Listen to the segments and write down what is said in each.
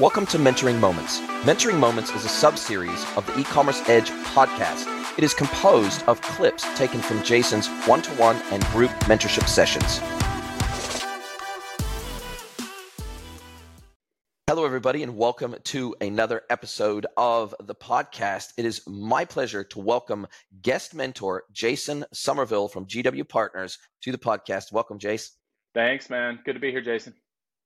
Welcome to Mentoring Moments. Mentoring Moments is a sub-series of the E-commerce Edge podcast. It is composed of clips taken from Jason's one-to-one and group mentorship sessions. Hello, everybody, and welcome to another episode of the podcast. It is my pleasure to welcome guest mentor Jason Somerville from GW Partners to the podcast. Welcome, Jace. Thanks, man. Good to be here, Jason.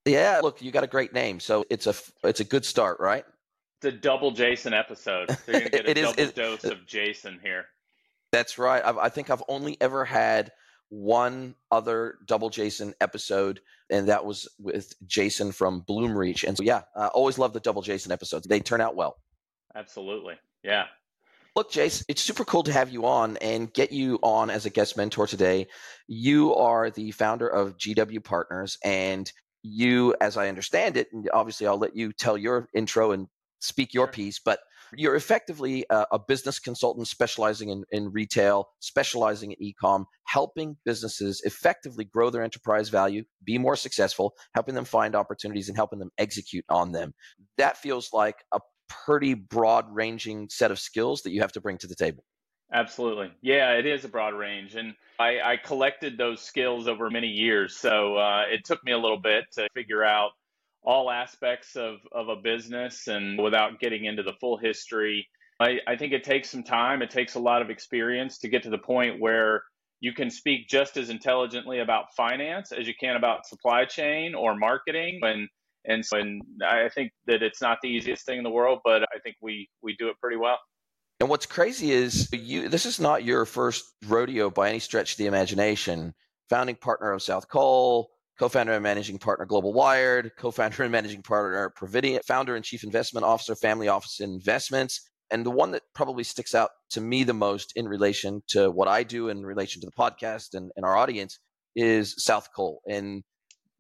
Yeah, look, you got a great name, so it's a it's a good start, right? It's a double Jason episode. So you're gonna get a double is, dose uh, of Jason here. That's right. I, I think I've only ever had one other double Jason episode, and that was with Jason from Bloomreach. And so, yeah, I always love the double Jason episodes. They turn out well. Absolutely. Yeah. Look, Jace, it's super cool to have you on and get you on as a guest mentor today. You are the founder of GW Partners, and you, as I understand it, and obviously I'll let you tell your intro and speak your piece, but you're effectively a, a business consultant specializing in, in retail, specializing in e-com, helping businesses effectively grow their enterprise value, be more successful, helping them find opportunities and helping them execute on them. That feels like a pretty broad ranging set of skills that you have to bring to the table. Absolutely. Yeah, it is a broad range. And I, I collected those skills over many years. So uh, it took me a little bit to figure out all aspects of, of a business and without getting into the full history. I, I think it takes some time, it takes a lot of experience to get to the point where you can speak just as intelligently about finance as you can about supply chain or marketing. And and so and I think that it's not the easiest thing in the world, but I think we we do it pretty well. And what's crazy is you this is not your first rodeo by any stretch of the imagination. Founding partner of South Cole, co-founder and managing partner Global Wired, co-founder and managing partner Providian, founder and chief investment officer Family Office Investments. And the one that probably sticks out to me the most in relation to what I do in relation to the podcast and, and our audience is South Cole and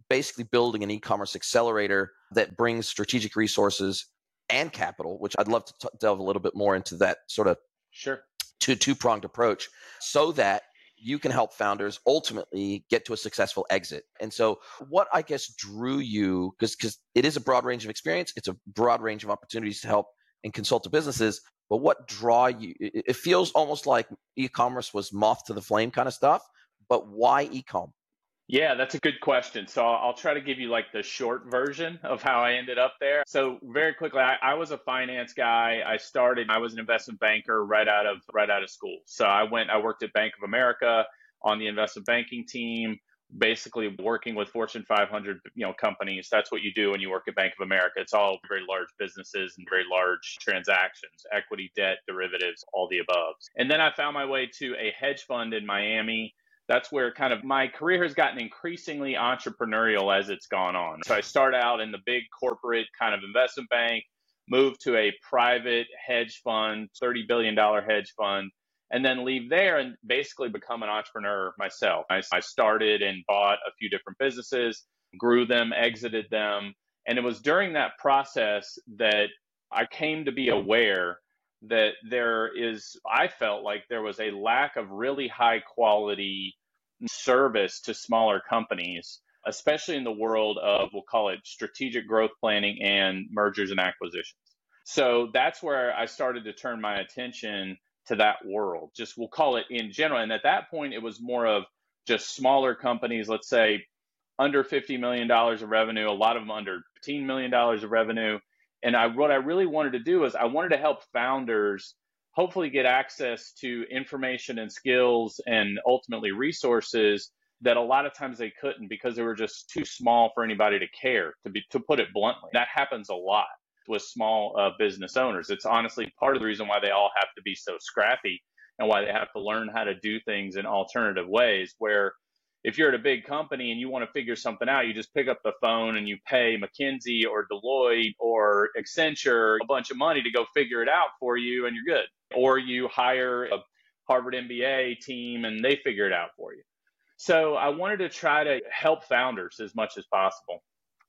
basically building an e-commerce accelerator that brings strategic resources and capital, which I'd love to t- delve a little bit more into that sort of sure two two pronged approach, so that you can help founders ultimately get to a successful exit. And so, what I guess drew you because because it is a broad range of experience, it's a broad range of opportunities to help and consult to businesses. But what draw you? It, it feels almost like e-commerce was moth to the flame kind of stuff. But why e-com? Yeah, that's a good question. So I'll, try to give you like the short version of how I ended up there. So very quickly, I, I, was a finance guy. I started. I was an investment banker right out of right out of school. So I went. I worked at Bank of America on the investment banking team, basically working with Fortune 500 you know companies. That's what you do when you work at Bank of America. It's all very large businesses and very large transactions, equity, debt, derivatives, all the above. And then I found my way to a hedge fund in Miami that's where kind of my career has gotten increasingly entrepreneurial as it's gone on. So I start out in the big corporate kind of investment bank, move to a private hedge fund, $30 billion hedge fund, and then leave there and basically become an entrepreneur myself. I, I started and bought a few different businesses, grew them, exited them. And it was during that process that I came to be aware that there is, I felt like there was a lack of really high quality service to smaller companies, especially in the world of, we'll call it strategic growth planning and mergers and acquisitions. So that's where I started to turn my attention to that world. Just we'll call it in general. And at that point, it was more of just smaller companies, let's say under $50 million of revenue, a lot of them under $15 million of revenue and I, what I really wanted to do is I wanted to help founders hopefully get access to information and skills and ultimately resources that a lot of times they couldn't because they were just too small for anybody to care to be to put it bluntly. That happens a lot with small uh, business owners. It's honestly part of the reason why they all have to be so scrappy and why they have to learn how to do things in alternative ways where if you're at a big company and you want to figure something out, you just pick up the phone and you pay McKinsey or Deloitte or Accenture a bunch of money to go figure it out for you and you're good. Or you hire a Harvard MBA team and they figure it out for you. So I wanted to try to help founders as much as possible.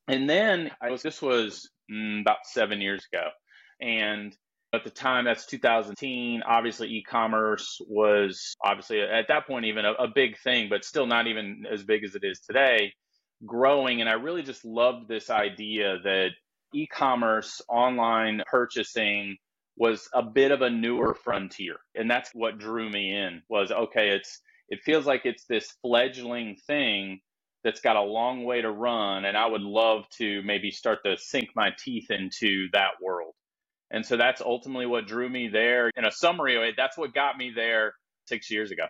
And then I was, this was mm, about seven years ago. And at the time, that's 2010. Obviously, e-commerce was obviously at that point even a, a big thing, but still not even as big as it is today, growing. And I really just loved this idea that e-commerce, online purchasing was a bit of a newer frontier. And that's what drew me in was okay, it's it feels like it's this fledgling thing that's got a long way to run and I would love to maybe start to sink my teeth into that world. And so that's ultimately what drew me there. In a summary, eh, that's what got me there 6 years ago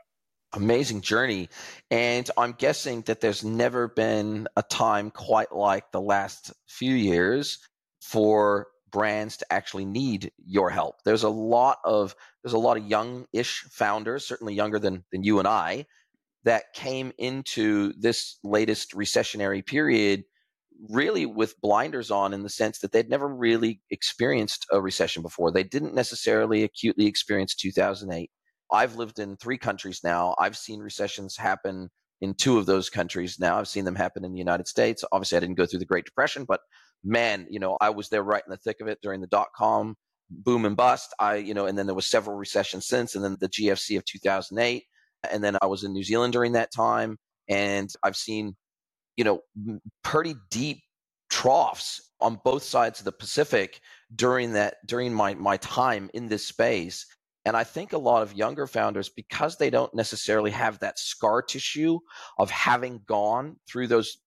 amazing journey. And I'm guessing that there's never been a time quite like the last few years for brands to actually need your help. There's a lot of there's a lot of young-ish founders, certainly younger than than you and I, that came into this latest recessionary period really with blinders on in the sense that they'd never really experienced a recession before. They didn't necessarily acutely experience 2008. I've lived in three countries now. I've seen recessions happen in two of those countries now. I've seen them happen in the United States. Obviously, I didn't go through the Great Depression, but man, you know, I was there right in the thick of it during the dot com boom and bust. I, you know, and then there was several recessions since, and then the GFC of 2008. And then I was in New Zealand during that time. And I've seen, you know, pretty deep troughs on both sides of the Pacific during that, during my, my time in this space. And I think a lot of younger founders, because they don't necessarily have that scar tissue of having gone through those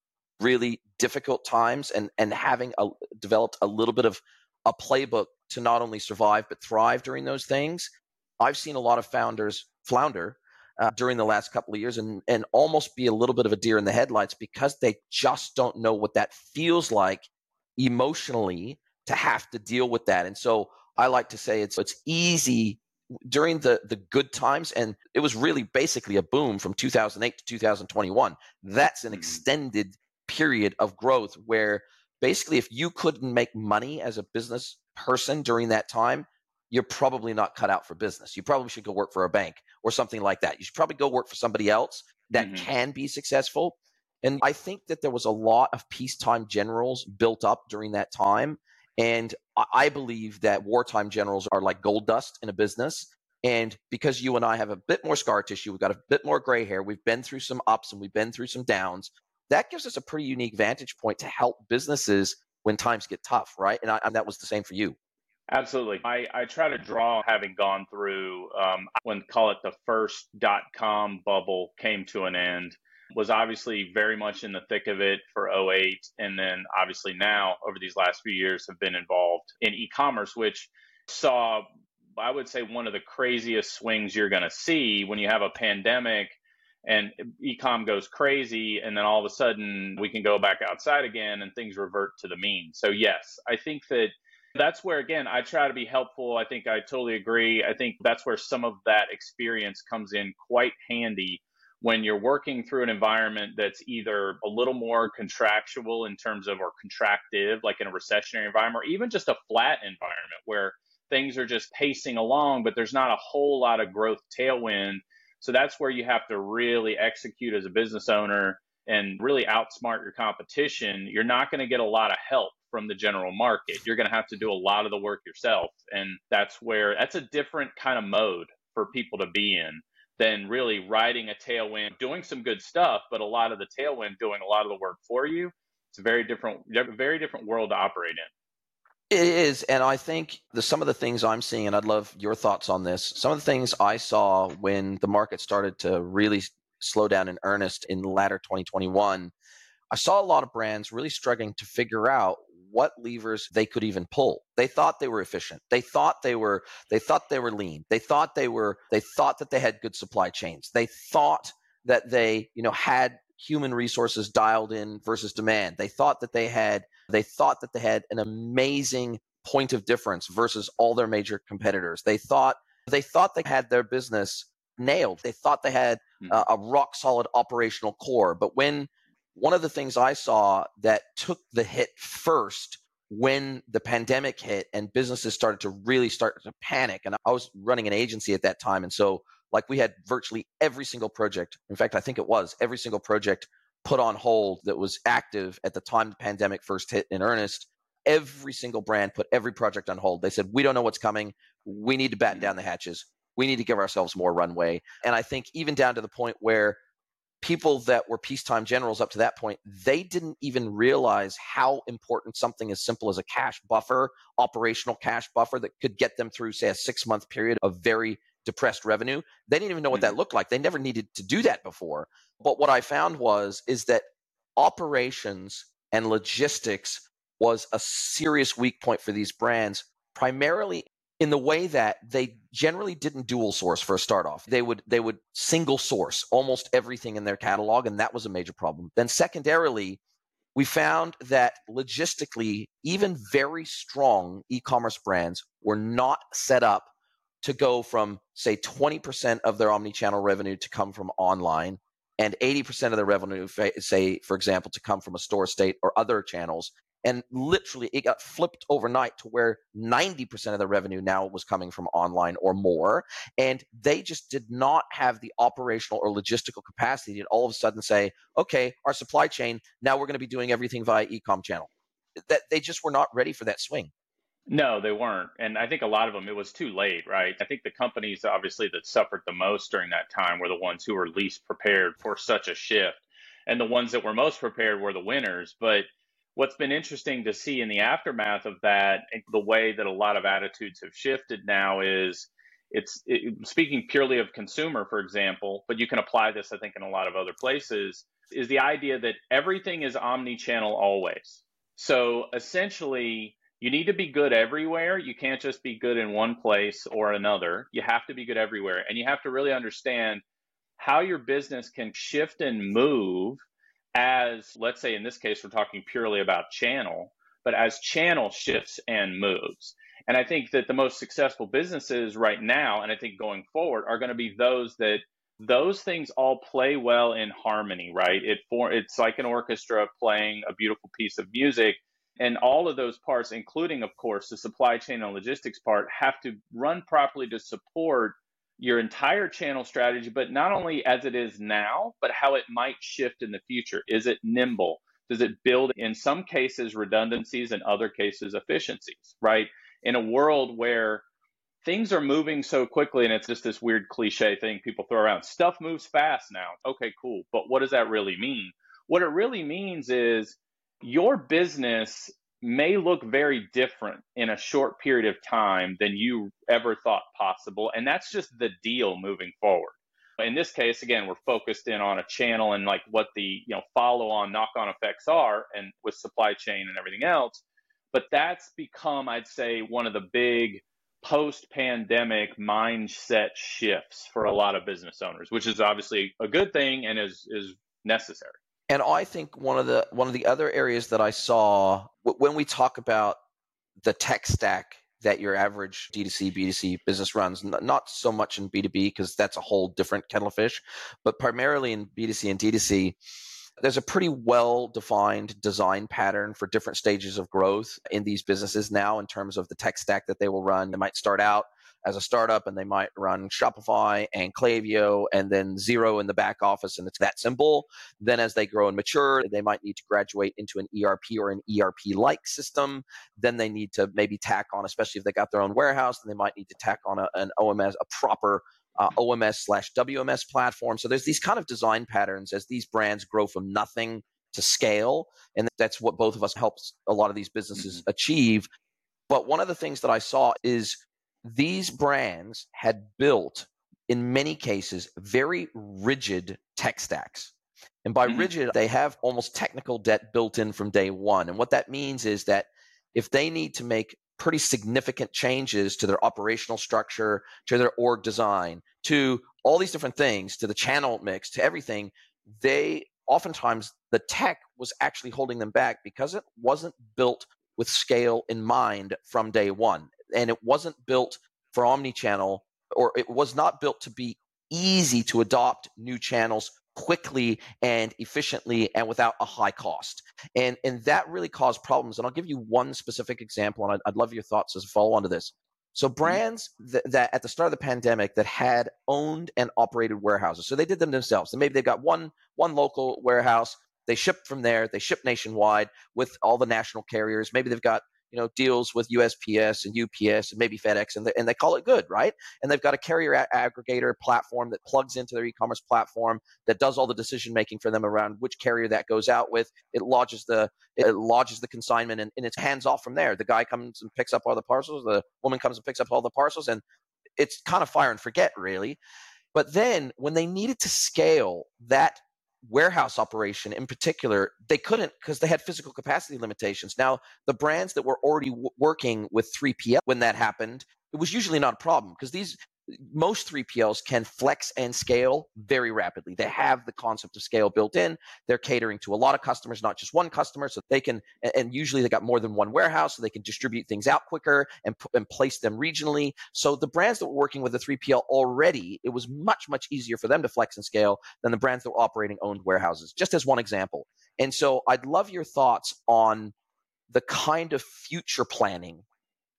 really difficult times and, and having a, developed a little bit of a playbook to not only survive but thrive during those things, I've seen a lot of founders flounder uh, during the last couple of years and, and almost be a little bit of a deer in the headlights because they just don't know what that feels like emotionally to have to deal with that. And so I like to say it's it's easy during the the good times and it was really basically a boom from 2008 to 2021 that's an mm-hmm. extended period of growth where basically if you couldn't make money as a business person during that time you're probably not cut out for business you probably should go work for a bank or something like that you should probably go work for somebody else that mm-hmm. can be successful and i think that there was a lot of peacetime generals built up during that time and I believe that wartime generals are like gold dust in a business. And because you and I have a bit more scar tissue, we've got a bit more gray hair, we've been through some ups and we've been through some downs, that gives us a pretty unique vantage point to help businesses when times get tough, right? And, I, and that was the same for you. Absolutely. I, I try to draw having gone through um, when call it the first dot com bubble came to an end was obviously very much in the thick of it for 08 and then obviously now over these last few years have been involved in e-commerce which saw I would say one of the craziest swings you're going to see when you have a pandemic and ecom goes crazy and then all of a sudden we can go back outside again and things revert to the mean. So yes, I think that that's where again I try to be helpful. I think I totally agree. I think that's where some of that experience comes in quite handy when you're working through an environment that's either a little more contractual in terms of or contractive, like in a recessionary environment, or even just a flat environment where things are just pacing along, but there's not a whole lot of growth tailwind. So that's where you have to really execute as a business owner and really outsmart your competition. You're not going to get a lot of help from the general market. You're going to have to do a lot of the work yourself. And that's where that's a different kind of mode for people to be in than really riding a tailwind, doing some good stuff, but a lot of the tailwind doing a lot of the work for you. It's a very different, very different world to operate in. It is, and I think the, some of the things I'm seeing, and I'd love your thoughts on this. Some of the things I saw when the market started to really slow down in earnest in the latter 2021, I saw a lot of brands really struggling to figure out what levers they could even pull. They thought they were efficient. They thought they were they thought they were lean. They thought they were they thought that they had good supply chains. They thought that they, you know, had human resources dialed in versus demand. They thought that they had they thought that they had an amazing point of difference versus all their major competitors. They thought they thought they had their business nailed. They thought they had hmm. a rock solid operational core. But when one of the things I saw that took the hit first when the pandemic hit and businesses started to really start to panic. And I was running an agency at that time. And so, like, we had virtually every single project. In fact, I think it was every single project put on hold that was active at the time the pandemic first hit in earnest. Every single brand put every project on hold. They said, We don't know what's coming. We need to batten down the hatches. We need to give ourselves more runway. And I think even down to the point where people that were peacetime generals up to that point, they didn't even realize how important something as simple as a cash buffer, operational cash buffer that could get them through, say, a six month period of very depressed revenue. They didn't even know what that mm-hmm. looked like. They never needed to do that before. But what I found was is that operations and logistics was a serious weak point for these brands, primarily in the way that they generally didn't dual source for a start off. They would they would single source almost everything in their catalog, and that was a major problem. Then secondarily, we found that logistically, even very strong e-commerce brands were not set up to go from say 20% of their omni-channel revenue to come from online and 80% of their revenue say for example to come from a store state or other channels and literally it got flipped overnight to where 90% of the revenue now was coming from online or more and they just did not have the operational or logistical capacity to all of a sudden say okay our supply chain now we're going to be doing everything via e-com channel that they just were not ready for that swing no, they weren't. And I think a lot of them, it was too late, right? I think the companies, obviously, that suffered the most during that time were the ones who were least prepared for such a shift. And the ones that were most prepared were the winners. But what's been interesting to see in the aftermath of that, the way that a lot of attitudes have shifted now is it's it, speaking purely of consumer, for example, but you can apply this, I think, in a lot of other places, is the idea that everything is omni channel always. So essentially, you need to be good everywhere. You can't just be good in one place or another. You have to be good everywhere. And you have to really understand how your business can shift and move as, let's say in this case, we're talking purely about channel, but as channel shifts and moves. And I think that the most successful businesses right now, and I think going forward, are going to be those that those things all play well in harmony, right? It for it's like an orchestra playing a beautiful piece of music. And all of those parts, including, of course, the supply chain and logistics part, have to run properly to support your entire channel strategy, but not only as it is now, but how it might shift in the future. Is it nimble? Does it build, in some cases, redundancies, in other cases, efficiencies, right? In a world where things are moving so quickly, and it's just this weird cliche thing people throw around stuff moves fast now. Okay, cool. But what does that really mean? What it really means is your business may look very different in a short period of time than you ever thought possible. And that's just the deal moving forward. In this case, again, we're focused in on a channel and like what the you know follow on knock on effects are and with supply chain and everything else. But that's become, I'd say, one of the big post pandemic mindset shifts for a lot of business owners, which is obviously a good thing and is is necessary. And I think one of the one of the other areas that I saw when we talk about the tech stack that your average D2C, B2C business runs, not so much in B2B because that's a whole different kettle of fish, but primarily in B2C and D2C, there's a pretty well defined design pattern for different stages of growth in these businesses now in terms of the tech stack that they will run. They might start out as a startup and they might run Shopify and Klaviyo and then Xero in the back office and it's that simple. Then as they grow and mature, they might need to graduate into an ERP or an ERP like system. Then they need to maybe tack on, especially if they got their own warehouse, then they might need to tack on a, an OMS, a proper uh, OMS slash WMS platform. So there's these kind of design patterns as these brands grow from nothing to scale. And that's what both of us helps a lot of these businesses mm-hmm. achieve. But one of the things that I saw is these brands had built, in many cases, very rigid tech stacks. And by mm-hmm. rigid, they have almost technical debt built in from day one. And what that means is that if they need to make pretty significant changes to their operational structure, to their org design, to all these different things, to the channel mix, to everything, they oftentimes the tech was actually holding them back because it wasn't built with scale in mind from day one and it wasn't built for omni-channel or it was not built to be easy to adopt new channels quickly and efficiently and without a high cost. And, and that really caused problems. And I'll give you one specific example, and I'd, I'd love your thoughts as a follow on to this. So mm-hmm. brands that, that, at the start of the pandemic that had owned and operated warehouses, so they did them themselves. And maybe they've got one one local warehouse. They ship from there. They ship nationwide with all the national carriers. Maybe they've got you know deals with USPS and UPS and maybe FedEx, and they, and they call it good, right? And they've got a carrier a- aggregator platform that plugs into their e-commerce platform that does all the decision making for them around which carrier that goes out with. It lodges the it lodges the consignment and, and it's hands off from there. The guy comes and picks up all the parcels. The woman comes and picks up all the parcels, and it's kind of fire and forget, really. But then when they needed to scale that warehouse operation in particular, they couldn't because they had physical capacity limitations. Now, the brands that were already w- working with 3PL when that happened, it was usually not a problem because these most 3PLs can flex and scale very rapidly. They have the concept of scale built in. They're catering to a lot of customers, not just one customer. So they can, and usually they got more than one warehouse, so they can distribute things out quicker and, and place them regionally. So the brands that were working with the 3PL already, it was much, much easier for them to flex and scale than the brands that were operating owned warehouses, just as one example. And so I'd love your thoughts on the kind of future planning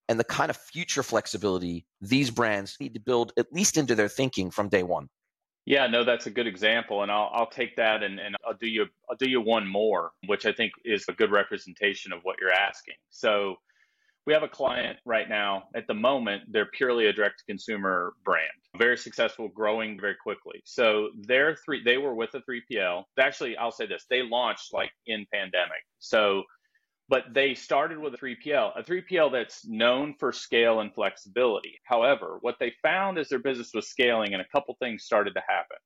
and the kind of future flexibility these brands need to build at least into their thinking from day one. Yeah, no, that's a good example, and I'll, I'll take that and, and I'll do you I'll do you one more, which I think is a good representation of what you're asking. So we have a client right now. At the moment, they're purely a direct to consumer brand, very successful, growing very quickly. So they're three. They were with a 3PL. Actually, I'll say this: they launched like in pandemic. So but they started with a 3PL, a 3PL that's known for scale and flexibility. However, what they found as their business was scaling and a couple things started to happen.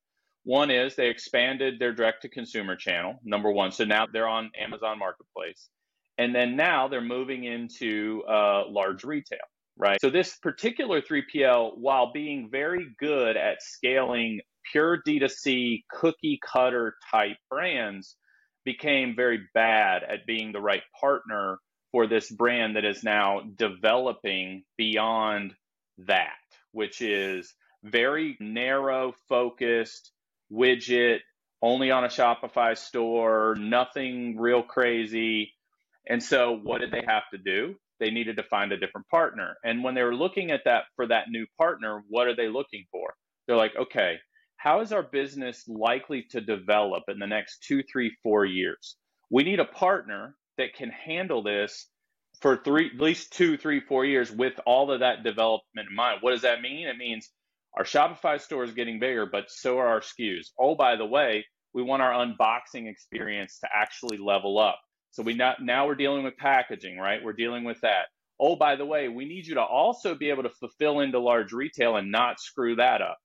One is they expanded their direct to consumer channel, number one. So now they're on Amazon Marketplace. And then now they're moving into uh, large retail, right? So this particular 3PL, while being very good at scaling pure D2C cookie cutter type brands, became very bad at being the right partner for this brand that is now developing beyond that, which is very narrow focused widget, only on a Shopify store, nothing real crazy. And so, what did they have to do? They needed to find a different partner. And when they were looking at that for that new partner, what are they looking for? They're like, okay, how is our business likely to develop in the next two, three, four years? We need a partner that can handle this for three, at least two, three, four years with all of that development in mind. What does that mean? It means our Shopify store is getting bigger, but so are our SKUs. Oh, by the way, we want our unboxing experience to actually level up. So we not, now we're dealing with packaging, right? We're dealing with that. Oh, by the way, we need you to also be able to fulfill into large retail and not screw that up.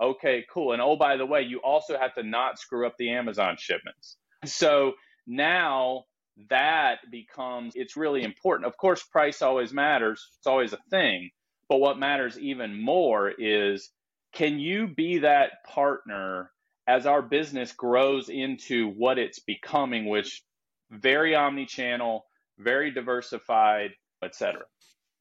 Okay, cool. And oh, by the way, you also have to not screw up the Amazon shipments. So now that becomes, it's really important. Of course, price always matters, it's always a thing. But what matters even more is can you be that partner as our business grows into what it's becoming, which very omni-channel, very diversified, et cetera.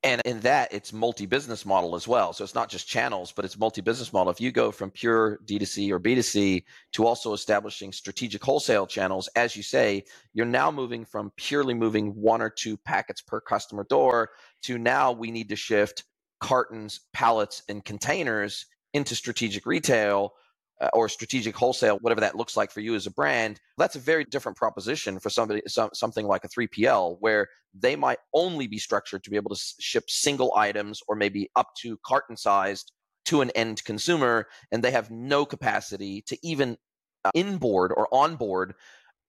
And in that, it's multi business model as well. So it's not just channels, but it's multi business model. If you go from pure D2C or B2C to also establishing strategic wholesale channels, as you say, you're now moving from purely moving one or two packets per customer door to now we need to shift cartons, pallets, and containers into strategic retail uh, or strategic wholesale, whatever that looks like for you as a brand, that's a very different proposition for somebody, some, something like a 3PL, where they might only be structured to be able to ship single items or maybe up to carton sized to an end consumer, and they have no capacity to even uh, inboard or onboard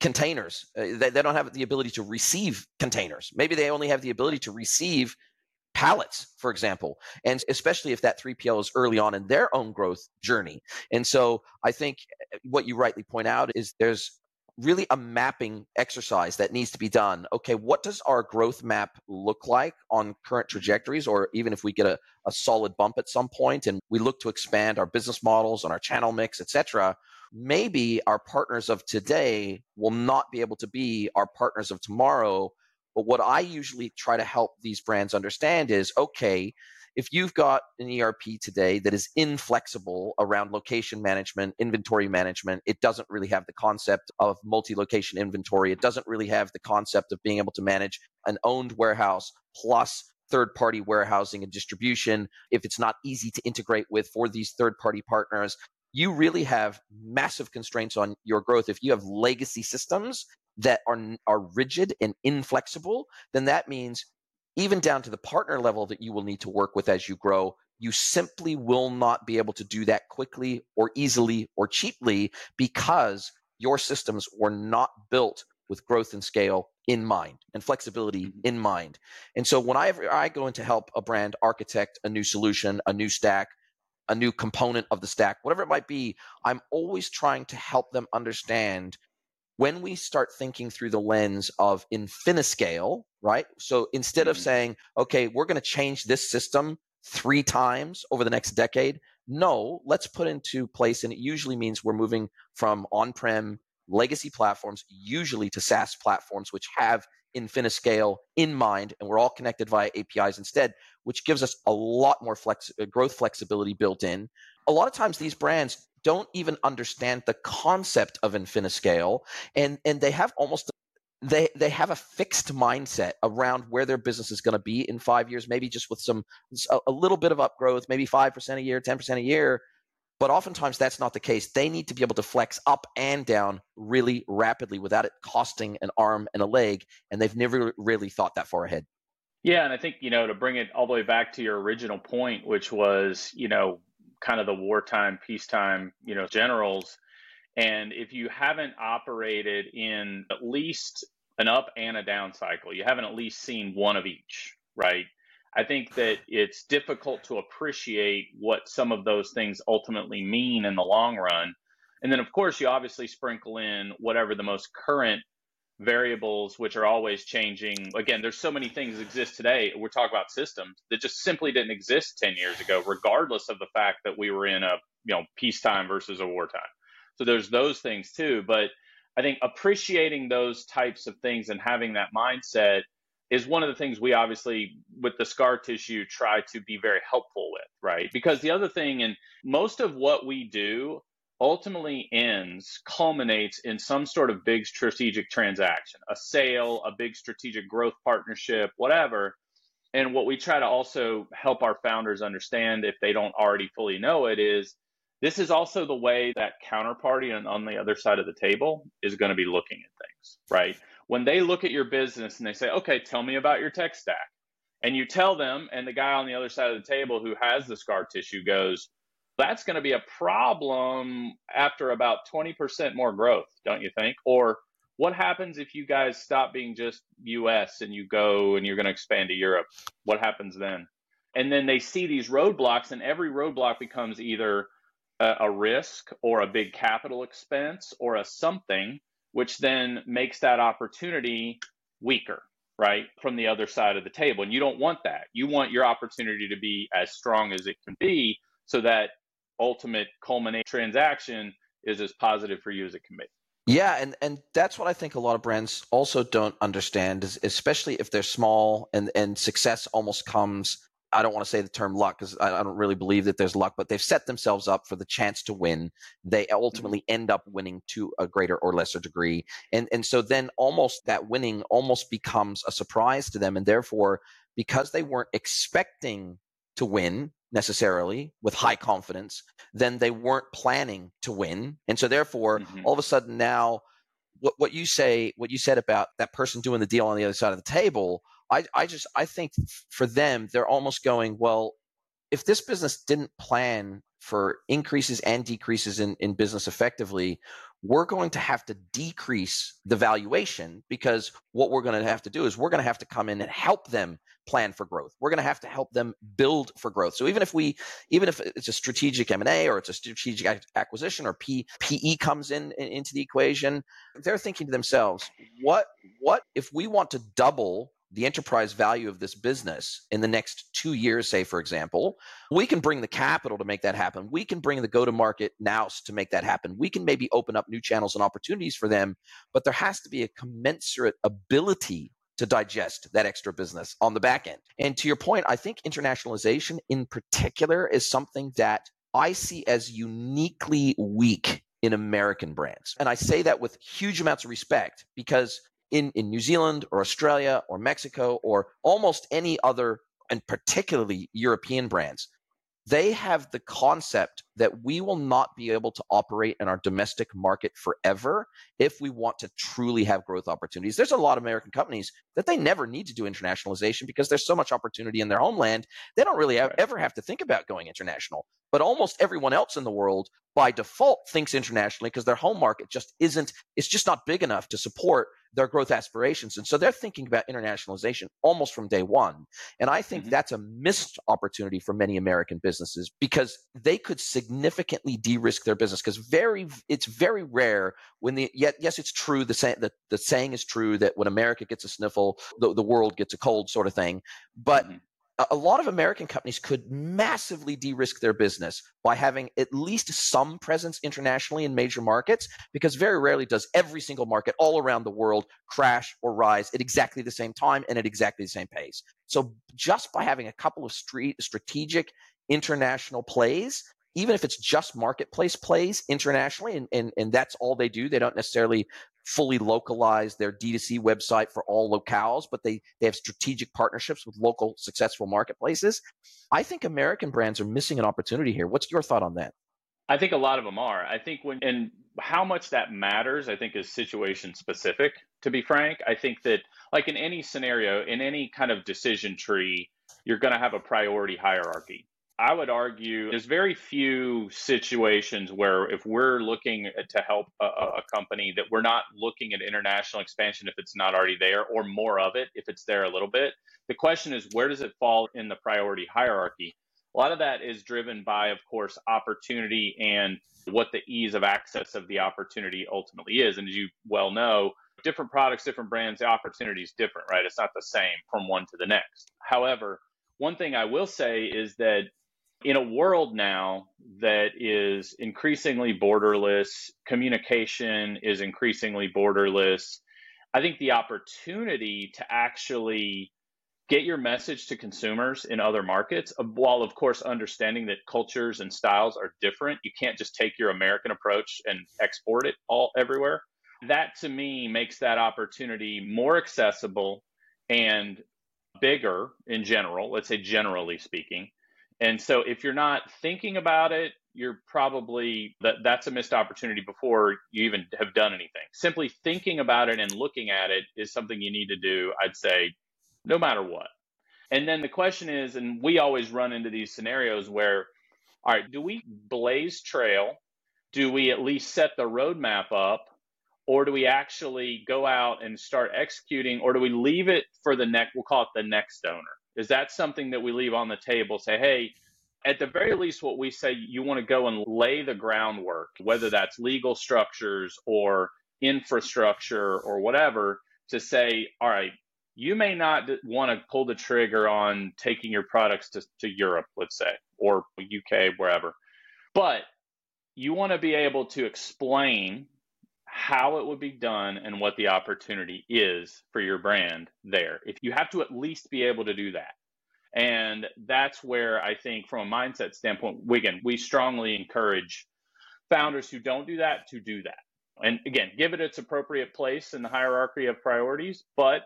containers. Uh, they, they don't have the ability to receive containers. Maybe they only have the ability to receive pallets, for example, and especially if that 3PL is early on in their own growth journey. And so I think eh, what you rightly point out is there's really a mapping exercise that needs to be done. Okay, what does our growth map look like on current trajectories, or even if we get a, a solid bump at some point and we look to expand our business models and our channel mix, etc. Maybe our partners of today will not be able to be our partners of tomorrow but what I usually try to help these brands understand is okay, if you've got an ERP today that is inflexible around location management, inventory management, it doesn't really have the concept of multi location inventory. It doesn't really have the concept of being able to manage an owned warehouse plus third party warehousing and distribution. If it's not easy to integrate with for these third party partners, you really have massive constraints on your growth. If you have legacy systems that are are rigid and inflexible, then that means even down to the partner level that you will need to work with as you grow, you simply will not be able to do that quickly or easily or cheaply because your systems were not built with growth and scale in mind and flexibility mm-hmm. in mind. And so when I, I go in to help a brand architect a new solution, a new stack, a new component of the stack, whatever it might be, I'm always trying to help them understand when we start thinking through the lens of infiniscale, right? So instead mm-hmm. of saying, okay, we're going to change this system three times over the next decade, no, let's put into place, and it usually means we're moving from on prem legacy platforms, usually to SaaS platforms, which have Infiniscale in mind, and we're all connected via APIs instead, which gives us a lot more flex, uh, growth flexibility built in. A lot of times, these brands don't even understand the concept of Infiniscale, and and they have almost they they have a fixed mindset around where their business is going to be in five years, maybe just with some a, little bit of upgrowth, maybe five percent a year, ten percent a year. But oftentimes that's not the case. They need to be able to flex up and down really rapidly without it costing an arm and a leg. And they've never really thought that far ahead. Yeah, and I think you know to bring it all the way back to your original point, which was you know kind of the wartime, peacetime, you know, generals. And if you haven't operated in at least an up and a down cycle, you haven't at least seen one of each, right? I think that it's difficult to appreciate what some of those things ultimately mean in the long run. And then, of course, you obviously sprinkle in whatever the most current variables, which are always changing. Again, there's so many things exist today. We're talking about systems that just simply didn't exist 10 years ago, regardless of the fact that we were in a you know peacetime versus a wartime. So there's those things too. But I think appreciating those types of things and having that mindset is one of the things we obviously with the scar tissue try to be very helpful with, right? Because the other thing and most of what we do ultimately ends, culminates in some sort of big strategic transaction, a sale, a big strategic growth partnership, whatever. And what we try to also help our founders understand, if they don't already fully know it, is this is also the way that counterparty on, on the other side of the table is going to be looking at things, right? When they look at your business and they say, okay, tell me about your tech stack. And you tell them, and the guy on the other side of the table who has the scar tissue goes, that's going to be a problem after about 20% more growth, don't you think? Or what happens if you guys stop being just US and you go and you're going to expand to Europe? What happens then? And then they see these roadblocks, and every roadblock becomes either a, a risk or a big capital expense or a something, which then makes that opportunity weaker, right? From the other side of the table. And you don't want that. You want your opportunity to be as strong as it can be so that ultimate culminate transaction is as positive for you as it can be. Yeah, and and that's what I think a lot of brands also don't understand, is especially if they're small and and success almost comes. I don't want to say the term luck because I, I, don't really believe that there's luck, but they've set themselves up for the chance to win. They ultimately end up winning to a greater or lesser degree, and and so then almost that winning almost becomes a surprise to them, and therefore because they weren't expecting to win necessarily with high confidence, then they weren't planning to win. And so therefore, mm-hmm. all of a sudden now what, what you say, what you said about that person doing the deal on the other side of the table, I, I just I think for them, they're almost going, well, if this business didn't plan for increases and decreases in, in business effectively, we're going to have to decrease the valuation because what we're going to have to do is we're going to have to come in and help them plan for growth. We're going to have to help them build for growth. So even if we, even if it's a strategic M&A or it's a strategic acquisition or P, PE comes in, in into the equation, they're thinking to themselves, what, what if we want to double the enterprise value of this business in the next two years, say, for example, we can bring the capital to make that happen. We can bring the go to market nous to make that happen. We can maybe open up new channels and opportunities for them, but there has to be a commensurate ability to digest that extra business on the back end. And to your point, I think internationalization in particular is something that I see as uniquely weak in American brands. And I say that with huge amounts of respect because in, in New Zealand or Australia or Mexico or almost any other, and particularly European brands, they have the concept that we will not be able to operate in our domestic market forever if we want to truly have growth opportunities. There's a lot of American companies that they never need to do internationalization because there's so much opportunity in their homeland. They don't really have, ever have to think about going international. But almost everyone else in the world by default thinks internationally because their home market just isn't, it's just not big enough to support their growth aspirations. And so they're thinking about internationalization almost from day one. And I think mm-hmm. that's a missed opportunity for many American businesses because they could significantly de-risk their business because very it's very rare when the yet yes it's true the saying the, the saying is true that when America gets a sniffle the, the world gets a cold sort of thing. But mm-hmm a lot of American companies could massively de risk their business by having at least some presence internationally in major markets, because very rarely does every single market all around the world crash or rise at exactly the same time and at exactly the same pace. So, just by having a couple of street, strategic international plays, even if it's just marketplace plays internationally, and, and, and that's all they do, they don't necessarily fully localize their D2C website for all locales, but they, they have strategic partnerships with local successful marketplaces. I think American brands are missing an opportunity here. What's your thought on that? I think a lot of them are. I think when, and how much that matters, I think is situation specific, to be frank. I think that, like in any scenario, in any kind of decision tree, you're going to have a priority hierarchy. I would argue there's very few situations where if we're looking to help a, a, company that we're not looking at international expansion if it's not already there or more of it if it's there a little bit. The question is where does it fall in the priority hierarchy? A lot of that is driven by, of course, opportunity and what the ease of access of the opportunity ultimately is. And as you well know, different products, different brands, the opportunity is different, right? It's not the same from one to the next. However, one thing I will say is that in a world now that is increasingly borderless, communication is increasingly borderless. I think the opportunity to actually get your message to consumers in other markets, uh, while of course understanding that cultures and styles are different, you can't just take your American approach and export it all everywhere. That to me makes that opportunity more accessible and bigger in general, let's say generally speaking, and so if you're not thinking about it, you're probably that that's a missed opportunity before you even have done anything. Simply thinking about it and looking at it is something you need to do, I'd say, no matter what. And then the question is, and we always run into these scenarios where, all right, do we blaze trail? Do we at least set the roadmap up? Or do we actually go out and start executing, or do we leave it for the next, we'll call it the next owner? Is that something that we leave on the table? Say, hey, at the very least, what we say, you want to go and lay the groundwork, whether that's legal structures or infrastructure or whatever, to say, all right, you may not want to pull the trigger on taking your products to, to Europe, let's say, or UK, wherever. But you want to be able to explain how it would be done and what the opportunity is for your brand there. If you have to at least be able to do that. And that's where I think, from a mindset standpoint, again, we strongly encourage founders who don't do that to do that. And again, give it its appropriate place in the hierarchy of priorities, but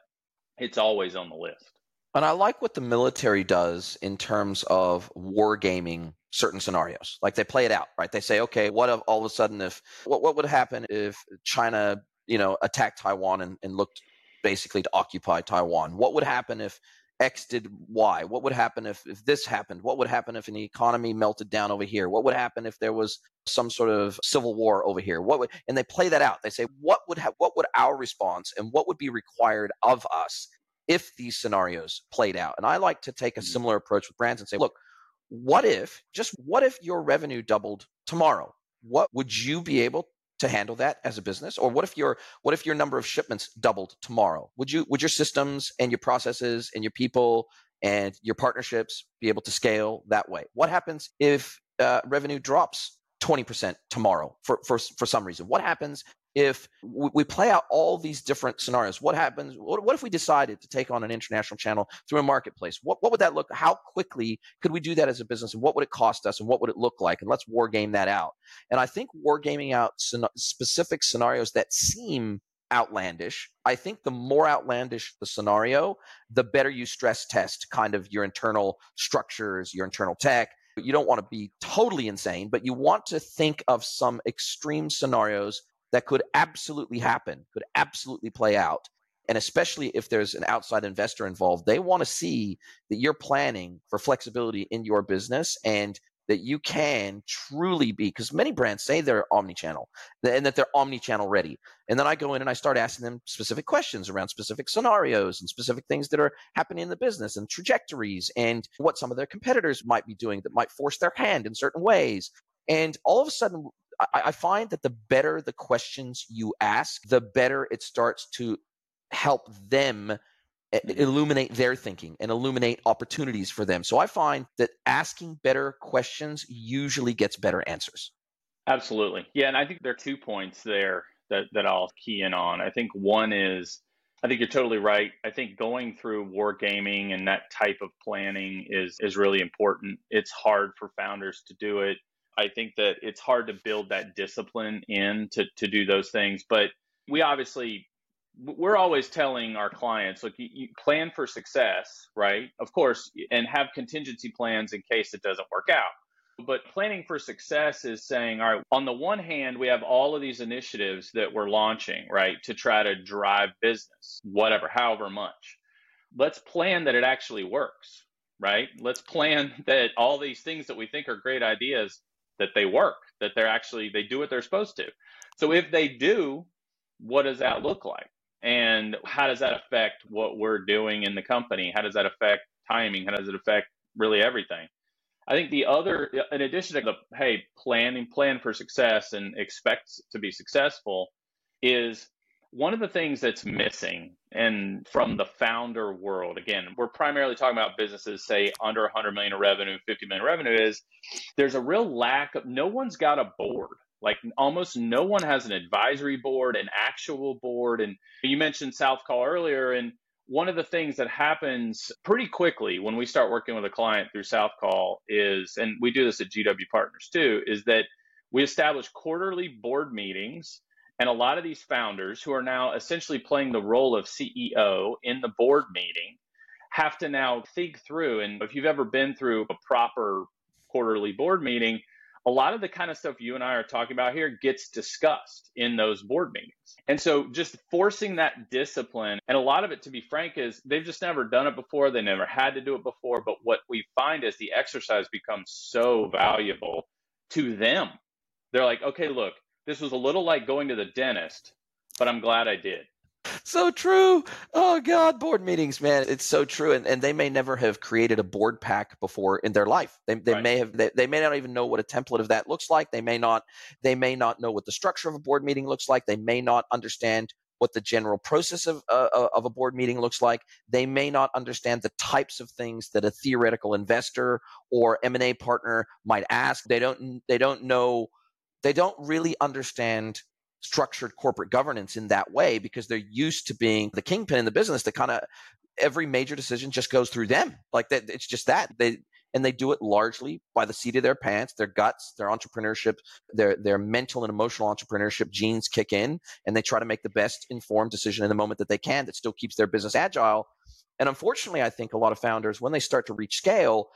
it's always on the list. And I like what the military does in terms of wargaming certain scenarios. Like they play it out, right? They say, okay, what if all of a sudden if what what would happen if China, you know, attacked Taiwan and, and looked basically to occupy Taiwan? What would happen if X did Y? What would happen if, if this happened? What would happen if an economy melted down over here? What would happen if there was some sort of civil war over here? What would and they play that out. They say, what would have what would our response and what would be required of us if these scenarios played out? And I like to take a mm-hmm. similar approach with brands and say, look, what if, just what if your revenue doubled tomorrow? What would you be able to handle that as a business? Or what if your what if your number of shipments doubled tomorrow? Would you would your systems and your processes and your people and your partnerships be able to scale that way? What happens if uh, revenue drops 20% tomorrow for, for, for some reason? What happens if we play out all these different scenarios what happens what, if we decided to take on an international channel through a marketplace? What, what would that look how quickly could we do that as a business and what would it cost us and what would it look like? And let's war game that out. And i think war gaming out specific scenarios that seem outlandish i think the more outlandish the scenario the better you stress test kind of your internal structures your internal tech. You don't want to be totally insane, but you want to think of some extreme scenarios that could absolutely happen, could absolutely play out. And especially if there's an outside investor involved, they want to see that you're planning for flexibility in your business and that you can truly be because many brands say they're omni-channel and that they're omni-channel ready and then i go in and i start asking them specific questions around specific scenarios and specific things that are happening in the business and trajectories and what some of their competitors might be doing that might force their hand in certain ways and all of a sudden I, I find that the better the questions you ask the better it starts to help them Mm-hmm. illuminate their thinking and illuminate opportunities for them. So I find that asking better questions usually gets better answers. Absolutely. Yeah, and I think there are two points there that that I'll key in on. I think one is I think you're totally right. I think going through wargaming and that type of planning is is really important. It's hard for founders to do it. I think that it's hard to build that discipline in to to do those things, but we obviously we're always telling our clients, look, you, you, plan for success, right? Of course, and have contingency plans in case it doesn't work out. But planning for success is saying, all right, on the one hand, we have all of these initiatives that we're launching, right, to try to drive business, whatever, however much. Let's plan that it actually works, right? Let's plan that all these things that we think are great ideas that they work, that they're actually they do what they're supposed to. So if they do, what does that look like? and how does that affect what we're doing in the company how does that affect timing how does it affect really everything i think the other in addition to the hey planning plan for success and expect to be successful is one of the things that's missing and from the founder world again we're primarily talking about businesses say under 100 million of revenue 50 million revenue is there's a real lack of no one's got a board like almost no one has an advisory board, an actual board. And you mentioned South Call earlier. And one of the things that happens pretty quickly when we start working with a client through South Call is, and we do this at GW Partners too, is that we establish quarterly board meetings. And a lot of these founders who are now essentially playing the role of CEO in the board meeting have to now think through. And if you've ever been through a proper quarterly board meeting, a lot of the kind of stuff you and I are talking about here gets discussed in those board meetings. And so just forcing that discipline, and a lot of it, to be frank, is they've just never done it before. They never had to do it before. But what we find is the exercise becomes so valuable to them. They're like, okay, look, this was a little like going to the dentist, but I'm glad I did so true. Oh God, board meetings, man. It's so true. And, and they may never have created a board pack before in their life. They, they right. may have they, they may not even know what a template of that looks like. They may not they may not know what the structure of a board meeting looks like. They may not understand what the general process of uh, uh of a board meeting looks like. They may not understand the types of things that a theoretical investor or M&A partner might ask. They don't they don't know they don't really understand structured corporate governance in that way because they're used to being the kingpin in the business that kind of every major decision just goes through them. Like that it's just that. They and they do it largely by the seat of their pants their guts their entrepreneurship their their mental and emotional entrepreneurship genes kick in and they try to make the best informed decision in the moment that they can that still keeps their business agile. And unfortunately i think a lot of founders when they start to reach scale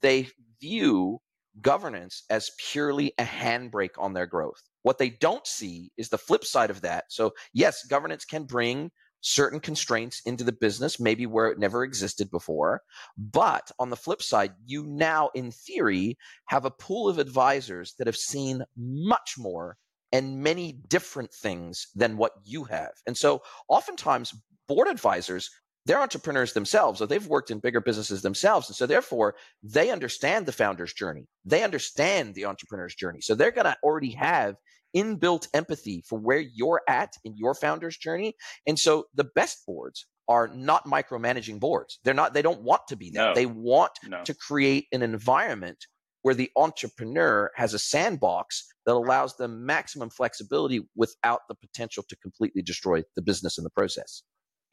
they view governance as purely a handbrake on their growth what they don't see is the flip side of that. So, yes, governance can bring certain constraints into the business, maybe where it never existed before. But on the flip side, you now, in theory, have a pool of advisors that have seen much more and many different things than what you have. And so, oftentimes, board advisors they're entrepreneurs themselves, so they've worked in bigger businesses themselves. And so therefore, they understand the founder's journey. They understand the entrepreneur's journey. So they're going to already have inbuilt empathy for where you're at in your founder's journey. And so the best boards are not micromanaging boards. They're not, they don't want to be that. No. They want no. to create an environment where the entrepreneur has a sandbox that allows them maximum flexibility without the potential to completely destroy the business in the process.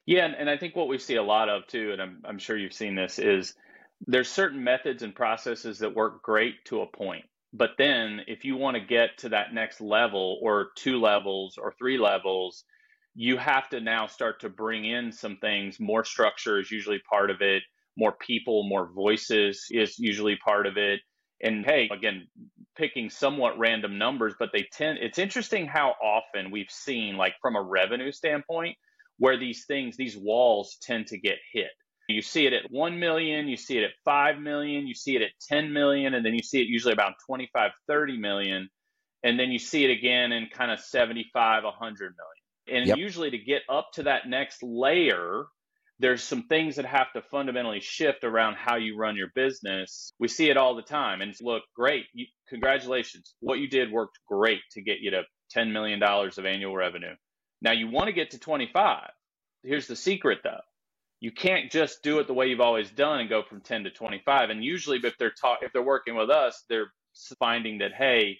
Yeah, and, and I think what we see a lot of too, and I'm, I'm sure you've seen this, is there's certain methods and processes that work great to a point. But then if you want to get to that next level or two levels or three levels, you have to now start to bring in some things. More structure is usually part of it, more people, more voices is usually part of it. And hey, again, picking somewhat random numbers, but they tend, it's interesting how often we've seen, like from a revenue standpoint, where these things, these walls tend to get hit. You see it at 1 million, you see it at 5 million, you see it at 10 million, and then you see it usually about 25, 30 million. And then you see it again in kind of 75, 100 million. And yep. usually to get up to that next layer, there's some things that have to fundamentally shift around how you run your business. We see it all the time. And look, great. You, congratulations. What you did worked great to get you to $10 million of annual revenue. Now you want to get to 25. Here's the secret though. You can't just do it the way you've always done and go from 10 to 25. And usually if they're if they're working with us, they're finding that hey,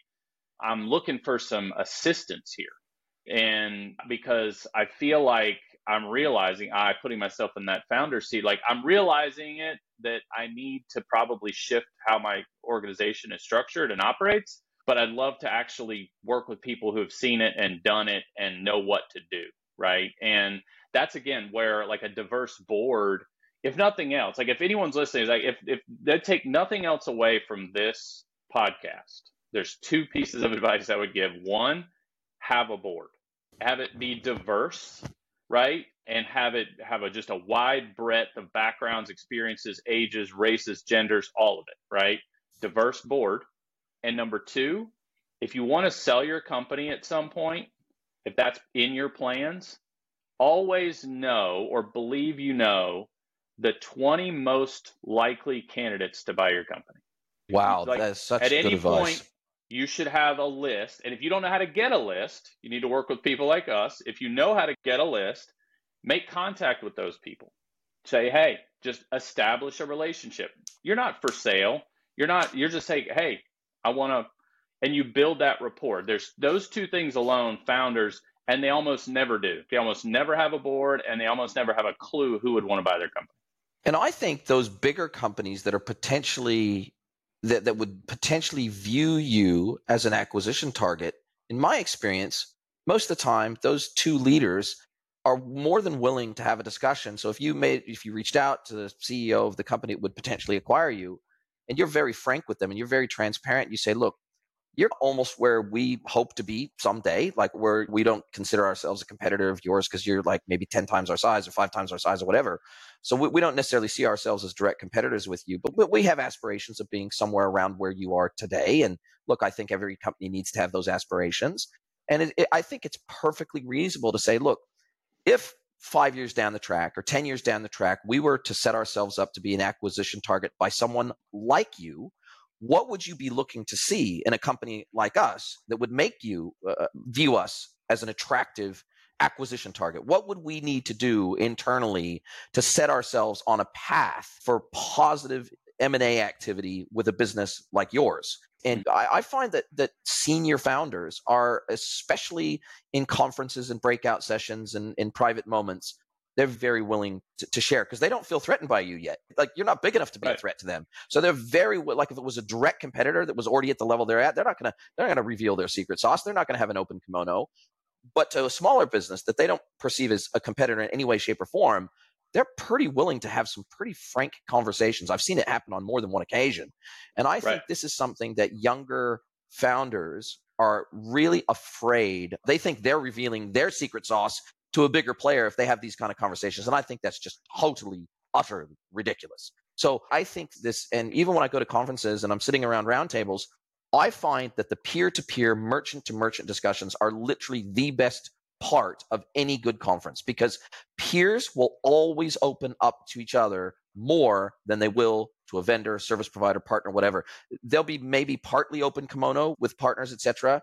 I'm looking for some assistance here. And because I feel like I'm realizing I putting myself in that founder seat, like I'm realizing it that I need to probably shift how my organization is structured and operates. But I'd love to actually work with people who have seen it and done it and know what to do. Right. And that's again where like a diverse board, if nothing else, like if anyone's listening, like if, if they take nothing else away from this podcast, there's two pieces of advice I would give. One, have a board, have it be diverse, right? And have it have a just a wide breadth of backgrounds, experiences, ages, races, genders, all of it, right? Diverse board. And number two, if you want to sell your company at some point, if that's in your plans, always know or believe you know the 20 most likely candidates to buy your company. Wow, like, that's such at good any advice. point you should have a list. And if you don't know how to get a list, you need to work with people like us. If you know how to get a list, make contact with those people. Say, hey, just establish a relationship. You're not for sale. You're not, you're just saying, hey, I want to, and you build that rapport. There's those two things alone, founders, and they almost never do. They almost never have a board and they almost never have a clue who would want to buy their company. And I think those bigger companies that are potentially that, that would potentially view you as an acquisition target, in my experience, most of the time, those two leaders are more than willing to have a discussion. So if you made, if you reached out to the CEO of the company that would potentially acquire you, and you're very frank with them and you're very transparent, you say, look, you're almost where we hope to be someday. Like where we don't consider ourselves a competitor of yours because you're like maybe 10 times our size or five times our size or whatever. So we, we don't necessarily see ourselves as direct competitors with you, but we have aspirations of being somewhere around where you are today. And look, I think every company needs to have those aspirations. And it, it, I think it's perfectly reasonable to say, look, if five years down the track or 10 years down the track, we were to set ourselves up to be an acquisition target by someone like you, what would you be looking to see in a company like us that would make you uh, view us as an attractive acquisition target? What would we need to do internally to set ourselves on a path for positive M&A activity with a business like yours? And I, I, find that that senior founders are, especially in conferences and breakout sessions and in private moments, they're very willing to, to share because they don't feel threatened by you yet. Like you're not big enough to be right. a threat to them. So they're very like if it was a direct competitor that was already at the level they're at, they're not gonna they're not gonna reveal their secret sauce. They're not gonna have an open kimono. But to a smaller business that they don't perceive as a competitor in any way, shape, or form, they're pretty willing to have some pretty frank conversations. I've seen it happen on more than one occasion. And I right. think this is something that younger founders are really afraid. They think they're revealing their secret sauce to a bigger player if they have these kind of conversations. And I think that's just totally, utterly ridiculous. So I think this, and even when I go to conferences and I'm sitting around roundtables, I find that the peer to peer, merchant to merchant discussions are literally the best part of any good conference because peers will always open up to each other more than they will to a vendor, service provider, partner, whatever. They'll be maybe partly open kimono with partners, etc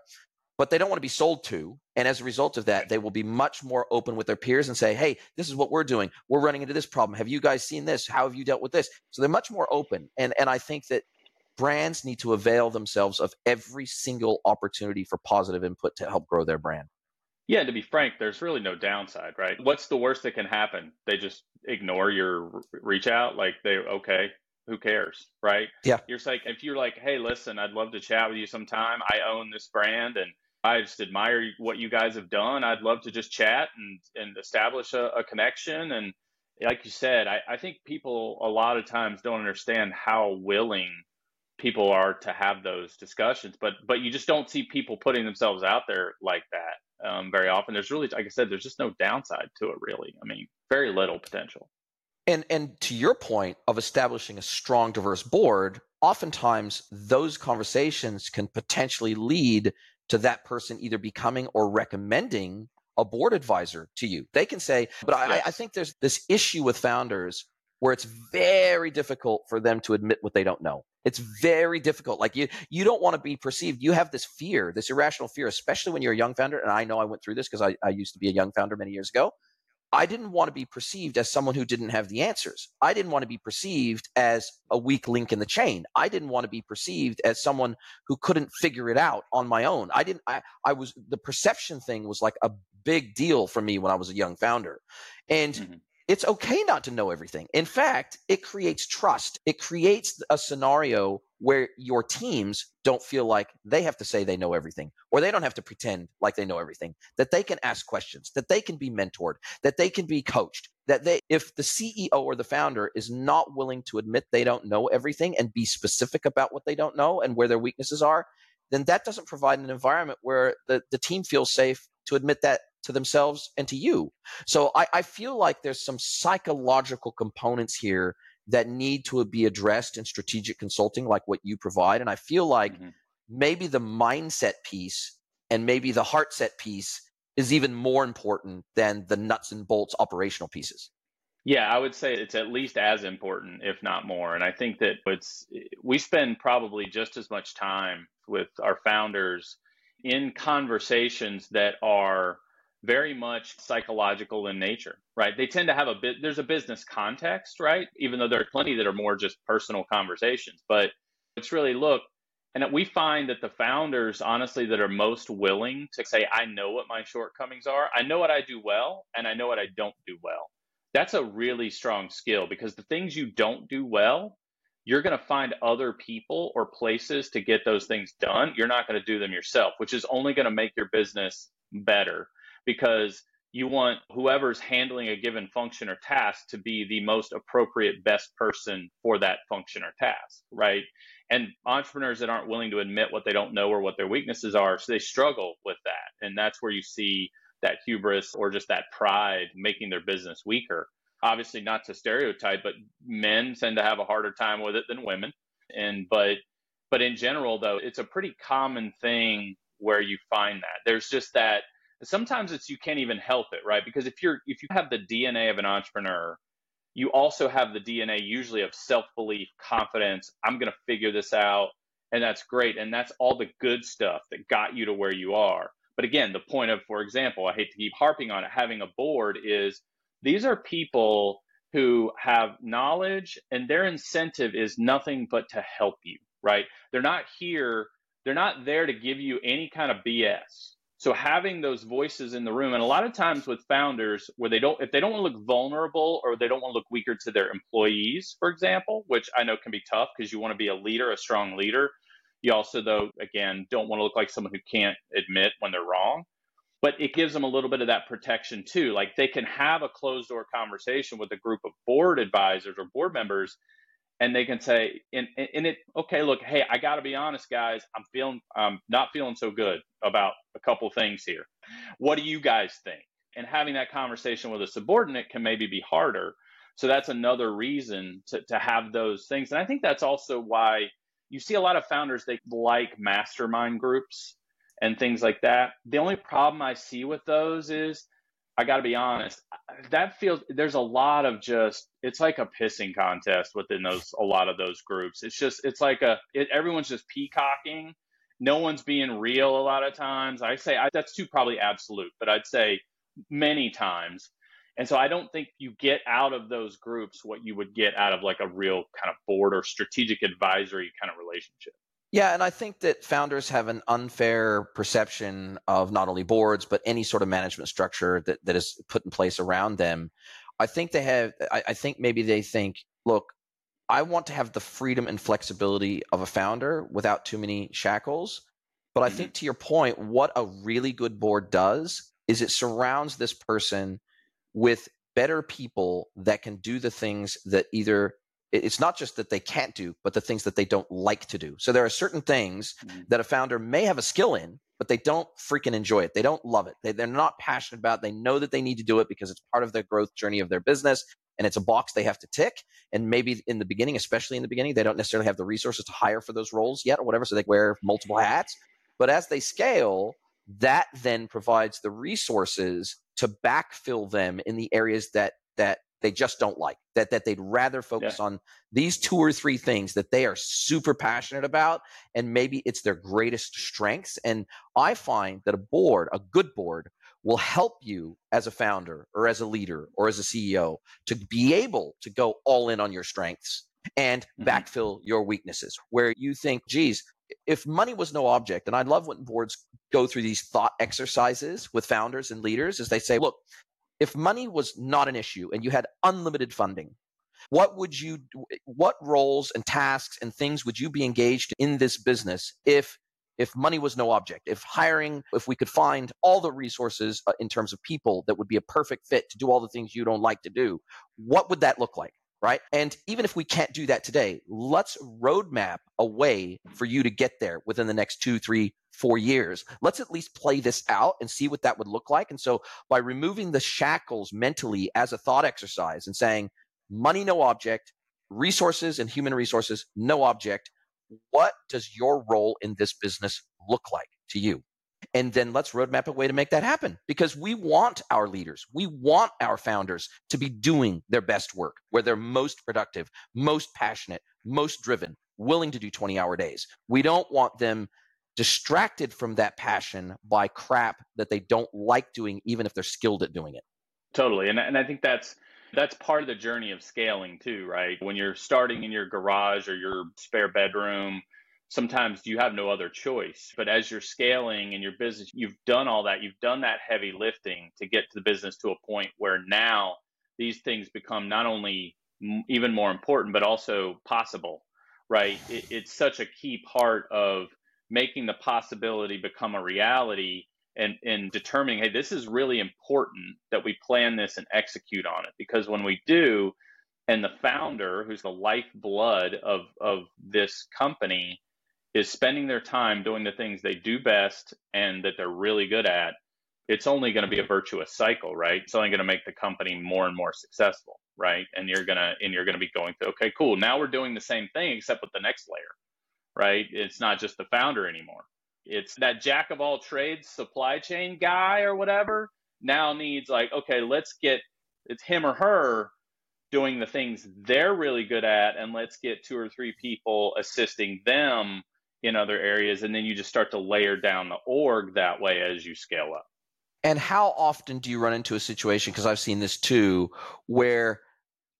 but they don't want to be sold to. And as a result of that, they will be much more open with their peers and say, hey, this is what we're doing. We're running into this problem. Have you guys seen this? How have you dealt with this? So they're much more open. And, and I think that brands need to avail themselves of every single opportunity for positive input to help grow their brand. Yeah, to be frank, there's really no downside, right? What's the worst that can happen? They just ignore your reach out, like they okay, who cares, right? Yeah. You're like if you're like, hey, listen, I'd love to chat with you sometime. I own this brand, and I just admire what you guys have done. I'd love to just chat and, and establish a, a connection. And like you said, I, I think people a lot of times don't understand how willing people are to have those discussions. But but you just don't see people putting themselves out there like that um, very often. There's really, like I said, there's just no downside to it. Really, I mean, very little potential. And and to your point of establishing a strong, diverse board, oftentimes those conversations can potentially lead to that person either becoming or recommending a board advisor to you. They can say, but I, yes. I think there's this issue with founders where it's very difficult for them to admit what they don't know. It's very difficult. Like you, you don't want to be perceived. You have this fear, this irrational fear, especially when you're a young founder. And I know I went through this because I, I used to be a young founder many years ago. I didn't want to be perceived as someone who didn't have the answers. I didn't want to be perceived as a weak link in the chain. I didn't want to be perceived as someone who couldn't figure it out on my own. I didn't I I was the perception thing was like a big deal for me when I was a young founder. And mm-hmm it's okay not to know everything. In fact, it creates trust. It creates a scenario where your teams don't feel like they have to say they know everything or they don't have to pretend like they know everything, that they can ask questions, that they can be mentored, that they can be coached, that they if the CEO or the founder is not willing to admit they don't know everything and be specific about what they don't know and where their weaknesses are, then that doesn't provide an environment where the, the team feels safe to admit that to themselves and to you. So I, I feel like there's some psychological components here that need to be addressed in strategic consulting, like what you provide. And I feel like mm-hmm. maybe the mindset piece and maybe the heart set piece is even more important than the nuts and bolts operational pieces. Yeah, I would say it's at least as important, if not more. And I think that it's we spend probably just as much time with our founders in conversations that are very much psychological in nature, right? They tend to have a bit, there's a business context, right? Even though there are plenty that are more just personal conversations. But it's really, look, and we find that the founders, honestly, that are most willing to say, I know what my shortcomings are, I know what I do well, and I know what I don't do well. That's a really strong skill because the things you don't do well, you're going to find other people or places to get those things done. You're not going to do them yourself, which is only going to make your business better because you want whoever's handling a given function or task to be the most appropriate best person for that function or task, right? And entrepreneurs that aren't willing to admit what they don't know or what their weaknesses are, so they struggle with that. And that's where you see that hubris or just that pride making their business weaker. Obviously, not to stereotype, but men tend to have a harder time with it than women. And but but in general, though, it's a pretty common thing where you find that there's just that sometimes it's you can't even help it right? Because if you're if you have the dna of an entrepreneur you also have the dna usually of self-belief confidence i'm going to figure this out and that's great and that's all the good stuff that got you to where you are. But again the point of for example i hate to keep harping on it having a board is these are people who have knowledge and their incentive is nothing but to help you right? They're not here they're not there to give you any kind of bs so having those voices in the room, and a lot of times with founders where they don't, if they don't want to look vulnerable or they don't want to look weaker to their employees, for example, which I know can be tough because you want to be a leader, a strong leader. You also, though, again, don't want to look like someone who can't admit when they're wrong. But it gives them a little bit of that protection too. Like they can have a closed door conversation with a group of board advisors or board members and they can say and, and it okay look hey i got to be honest guys i'm feeling i'm not feeling so good about a couple things here. What do you guys think? And having that conversation with a subordinate can maybe be harder. So that's another reason to, to have those things. And i think that's also why you see a lot of founders they like mastermind groups and things like that. The only problem i see with those is I got to be honest, that feels there's a lot of just it's like a pissing contest within those a lot of those groups. It's just it's like a it, everyone's just peacocking. No one's being real a lot of times. I say I, that's too probably absolute, but I'd say many times. And so I don't think you get out of those groups what you would get out of like a real kind of board or strategic advisory kind of relationship. Yeah, and I think that founders have an unfair perception of not only boards but any sort of management structure that, that is put in place around them. I think they have. I, I think maybe they think, look, I want to have the freedom and flexibility of a founder without too many shackles. But I mm-hmm. think to your point, what a really good board does is it surrounds this person with better people that can do the things that either it's not just that they can't do, but the things that they don't like to do. So there are certain things mm-hmm. that a founder may have a skill in, but they don't freaking enjoy it. They don't love it. They, they're not passionate about it. They know that they need to do it because it's part of their growth journey of their business and it's a box they have to tick. And maybe in the beginning, especially in the beginning, they don't necessarily have the resources to hire for those roles yet or whatever. So they wear multiple hats. But as they scale, that then provides the resources to backfill them in the areas that that they just don't like that that they'd rather focus yeah. on these two or three things that they are super passionate about and maybe it's their greatest strengths and i find that a board a good board will help you as a founder or as a leader or as a ceo to be able to go all in on your strengths and mm-hmm. backfill your weaknesses where you think geez if money was no object and i love when boards go through these thought exercises with founders and leaders is they say look if money was not an issue and you had unlimited funding what would you what roles and tasks and things would you be engaged in this business if if money was no object if hiring if we could find all the resources uh, in terms of people that would be a perfect fit to do all the things you don't like to do? What would that look like right and even if we can't do that today let's roadmap a way for you to get there within the next two three four years. Let's at least play this out and see what that would look like. And so by removing the shackles mentally as a thought exercise and saying, money, no object, resources and human resources, no object, what does your role in this business look like to you? And then let's roadmap a way to make that happen because we want our leaders, we want our founders to be doing their best work where they're most productive, most passionate, most driven, willing to do 20 hour days. We don't want them distracted from that passion by crap that they don't like doing, even if they're skilled at doing it. Totally. And, and I think that's that's part of the journey of scaling too, right? When you're starting in your garage or your spare bedroom, sometimes you have no other choice. But as you're scaling in your business, you've done all that. You've done that heavy lifting to get to the business to a point where now these things become not only even more important, but also possible, right? It, it's such a key part of making the possibility become a reality and, and determining, hey, this is really important that we plan this and execute on it. Because when we do, and the founder, who's the lifeblood of, of this company, is spending their time doing the things they do best and that they're really good at, it's only going to be a virtuous cycle, right? It's only going to make the company more and more successful, right? And you're gonna and you're gonna be going through, okay, cool. Now we're doing the same thing except with the next layer right? It's not just the founder anymore. It's that jack of all trades supply chain guy or whatever now needs like, okay, let's get it's him or her doing the things they're really good at and let's get two or three people assisting them in other areas and then you just start to layer down the org that way as you scale up. And how often do you run into a situation because I've seen this too where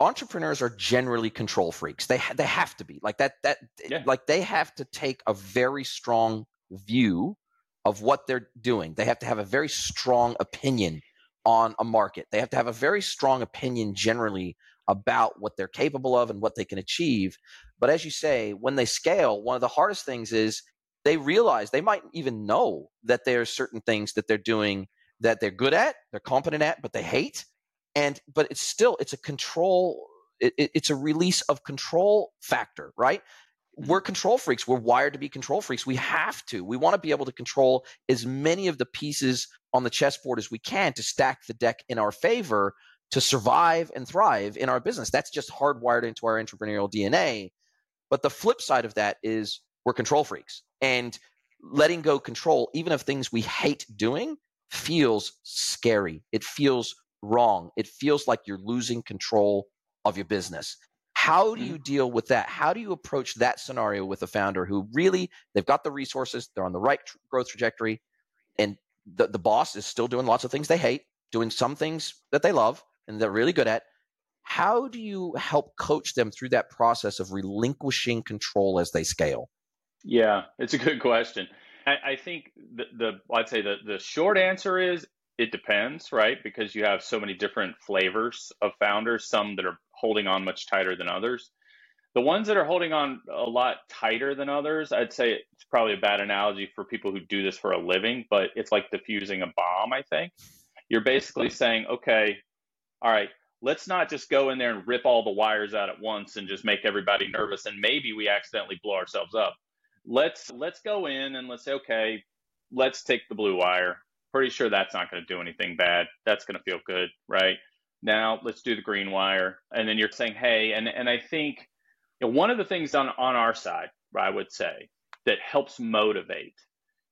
entrepreneurs are generally control freaks. They ha- they have to be like that. That yeah. like they have to take a very strong view of what they're doing. They have to have a very strong opinion on a market. They have to have a very strong opinion generally about what they're capable of and what they can achieve. But as you say, when they scale, one of the hardest things is they realize they might even know that there are certain things that they're doing that they're good at, they're competent at, but they hate. And but it's still it's a control it, it's a release of control factor right? Mm-hmm. We're control freaks. We're wired to be control freaks. We have to. We want to be able to control as many of the pieces on the chessboard as we can to stack the deck in our favor to survive and thrive in our business that's just hardwired into our entrepreneurial dna but the flip side of that is we're control freaks and letting go control even of things we hate doing feels scary it feels wrong. It feels like you're losing control of your business. How do mm-hmm. you deal with that? How do you approach that scenario with a founder who really they've got the resources, they're on the right tr- growth trajectory, and the, the boss is still doing lots of things they hate, doing some things that they love and they're really good at. How do you help coach them through that process of relinquishing control as they scale? Yeah, it's a good question. I, I think the, the I'd say the, the short answer is it depends, right? Because you have so many different flavors of founders, some that are holding on much tighter than others. The ones that are holding on a lot tighter than others, I'd say it's probably a bad analogy for people who do this for a living, but it's like diffusing a bomb, I think. You're basically saying, okay, all right, let's not just go in there and rip all the wires out at once and just make everybody nervous and maybe we accidentally blow ourselves up. Let's let's go in and let's say, okay, let's take the blue wire. Pretty sure that's not going to do anything bad. That's going to feel good, right? Now let's do the green wire. And then you're saying, hey, and, and I think you know, one of the things on, on our side, I would say, that helps motivate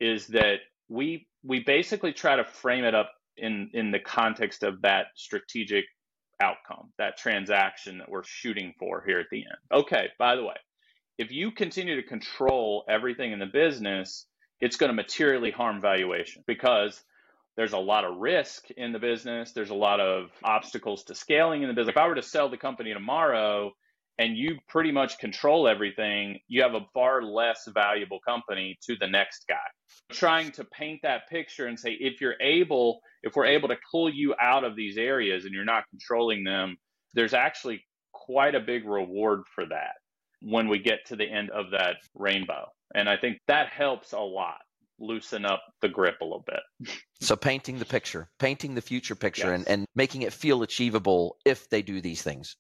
is that we we basically try to frame it up in in the context of that strategic outcome, that transaction that we're shooting for here at the end. Okay, by the way, if you continue to control everything in the business, it's going to materially harm valuation because there's a lot of risk in the business. There's a lot of obstacles to scaling in the business. If I were to sell the company tomorrow and you pretty much control everything, you have a far less valuable company to the next guy. Trying to paint that picture and say, if you're able, if we're able to pull you out of these areas and you're not controlling them, there's actually quite a big reward for that when we get to the end of that rainbow. And I think that helps a lot loosen up the grip a little bit. so painting the picture, painting the future picture yes. and, and making it feel achievable if they do these things.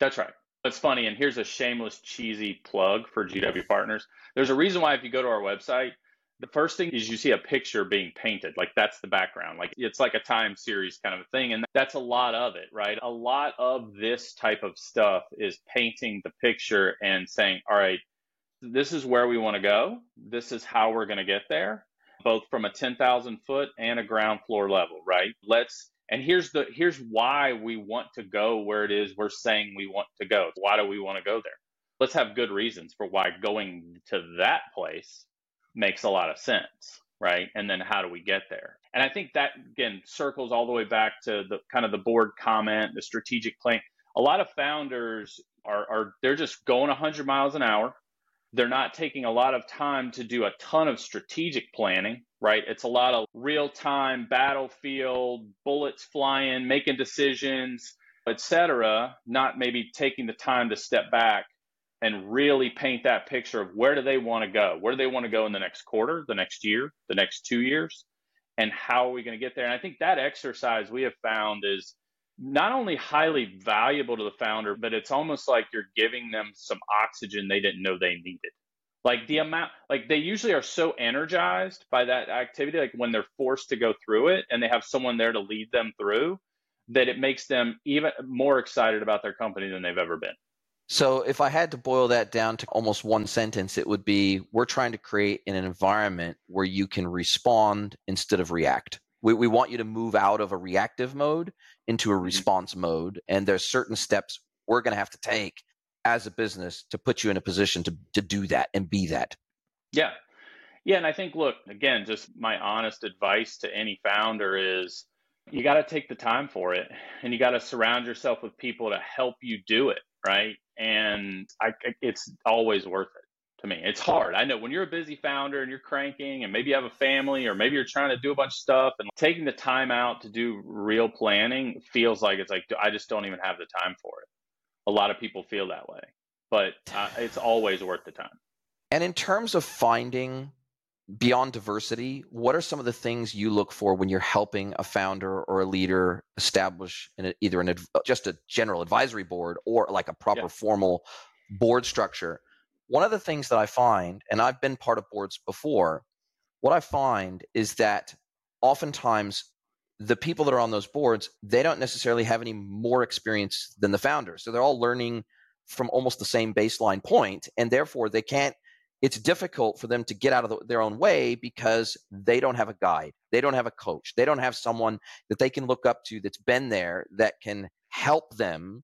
That's right. It's funny, and here's a shameless, cheesy plug for GW Partners. There's a reason why if you go to our website, the first thing is you see a picture being painted. Like that's the background. Like it's like a time series kind of a thing. And that's a lot of it, right? A lot of this type of stuff is painting the picture and saying, all right, this is where we want to go. This is how we're going to get there, both from a 10,000 foot and a ground floor level, right? Let's and here's the here's why we want to go where it is we're saying we want to go. Why do we want to go there? Let's have good reasons for why going to that place makes a lot of sense, right? And then how do we get there? And I think that again circles all the way back to the kind of the board comment, the strategic plan. A lot of founders are, are they're just going 100 miles an hour. They're not taking a lot of time to do a ton of strategic planning right? It's a lot of real time battlefield, bullets flying, making decisions, etc. Not maybe taking the time to step back and really paint that picture of where do they want to go? Where do they want to go in the next quarter, the next year, the next two years? And how are we going to get there? And I think that exercise we have found is not only highly valuable to the founder, but it's almost like you're giving them some oxygen they didn't know they needed. Like the amount, like they usually are so energized by that activity, like when they're forced to go through it and they have someone there to lead them through, that it makes them even more excited about their company than they've ever been. So, if I had to boil that down to almost one sentence, it would be we're trying to create an environment where you can respond instead of react. We, we want you to move out of a reactive mode into a mm-hmm. response mode. And there's certain steps we're going to have to take as a business to put you in a position to, to do that and be that. Yeah. Yeah. And I think, look, again, just my honest advice to any founder is you got to take the time for it and you got to surround yourself with people to help you do it. Right. And I, it's always worth it to me. It's hard. I know when you're a busy founder and you're cranking and maybe you have a family or maybe you're trying to do a bunch of stuff and taking the time out to do real planning feels like it's like, I just don't even have the time for it a lot of people feel that way, but uh, it's always worth the time. And in terms of finding beyond diversity, what are some of the things you look for when you're helping a founder or a leader establish an, either an just a general advisory board or like a proper yeah. formal board structure? One of the things that I find, and I've been part of boards before, what I find is that oftentimes the people that are on those boards, they don't necessarily have any more experience than the founders. So they're all learning from almost the same baseline point, and therefore they can't. It's difficult for them to get out of the, their own way because they don't have a guide, they don't have a coach, they don't have someone that they can look up to that's been there that can help them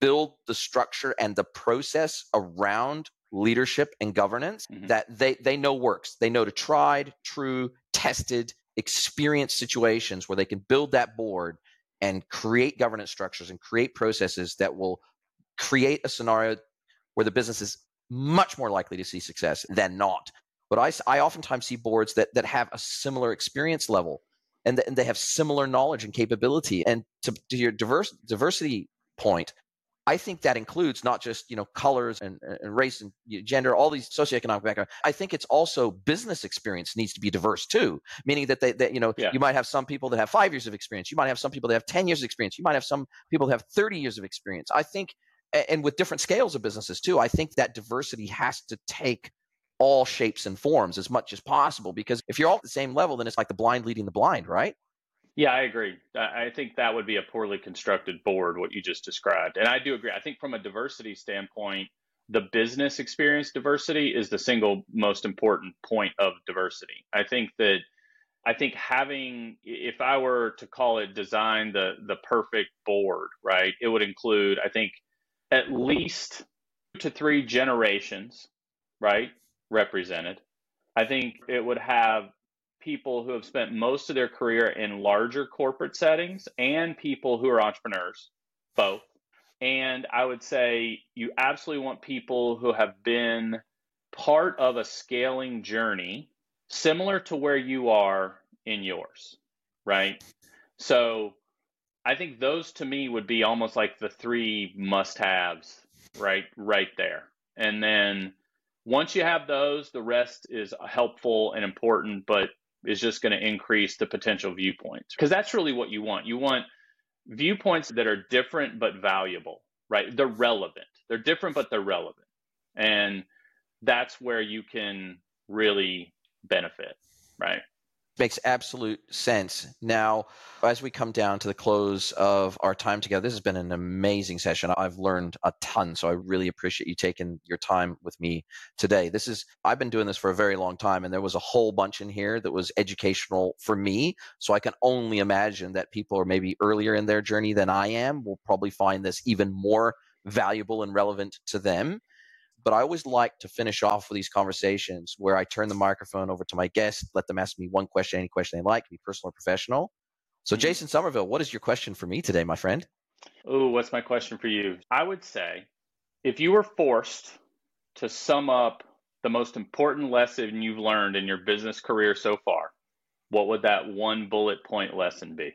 build the structure and the process around leadership and governance mm-hmm. that they they know works. They know to tried, true, tested experienced situations where they can build that board and create governance structures and create processes that will create a scenario where the business is much more likely to see success than not. But I, I oftentimes see boards that, that have a similar experience level and, th- and they have similar knowledge and capability. And to, to your diverse, diversity point, I think that includes not just you know colors and, and race and gender, all these socioeconomic background. I think it's also business experience needs to be diverse too, meaning that they that you know yeah. you might have some people that have five years of experience, you might have some people that have ten years of experience, you might have some people that have thirty years of experience. I think, and with different scales of businesses too. I think that diversity has to take all shapes and forms as much as possible because if you're all at the same level, then it's like the blind leading the blind, right? Yeah, I agree. I think that would be a poorly constructed board, what you just described. And I do agree. I think from a diversity standpoint, the business experience diversity is the single most important point of diversity. I think that I think having if I were to call it design the the perfect board, right? It would include I think at least to three generations, right? represented. I think it would have people who have spent most of their career in larger corporate settings and people who are entrepreneurs, both. And I would say you absolutely want people who have been part of a scaling journey similar to where you are in yours, right? So I think those to me would be almost like the three must haves, right? Right there. And then once you have those, the rest is helpful and important, but is just going to increase the potential viewpoints because that's really what you want. You want viewpoints that are different but valuable, right? They're relevant. They're different but they're relevant. And that's where you can really benefit, right? Makes absolute sense. Now, as we come down to the close of our time together, this has been an amazing session. I've learned a ton, so I really appreciate you taking your time with me today. This is I've been doing this for a very long time and there was a whole bunch in here that was educational for me, so I can only imagine that people are maybe earlier in their journey than I am will probably find this even more valuable and relevant to them. But I always like to finish off with these conversations where I turn the microphone over to my guest, let them ask me one question, any question they like, be personal or professional. So, mm-hmm. Jason Somerville, what is your question for me today, my friend? Oh, what's my question for you? I would say if you were forced to sum up the most important lesson you've learned in your business career so far, what would that one bullet point lesson be?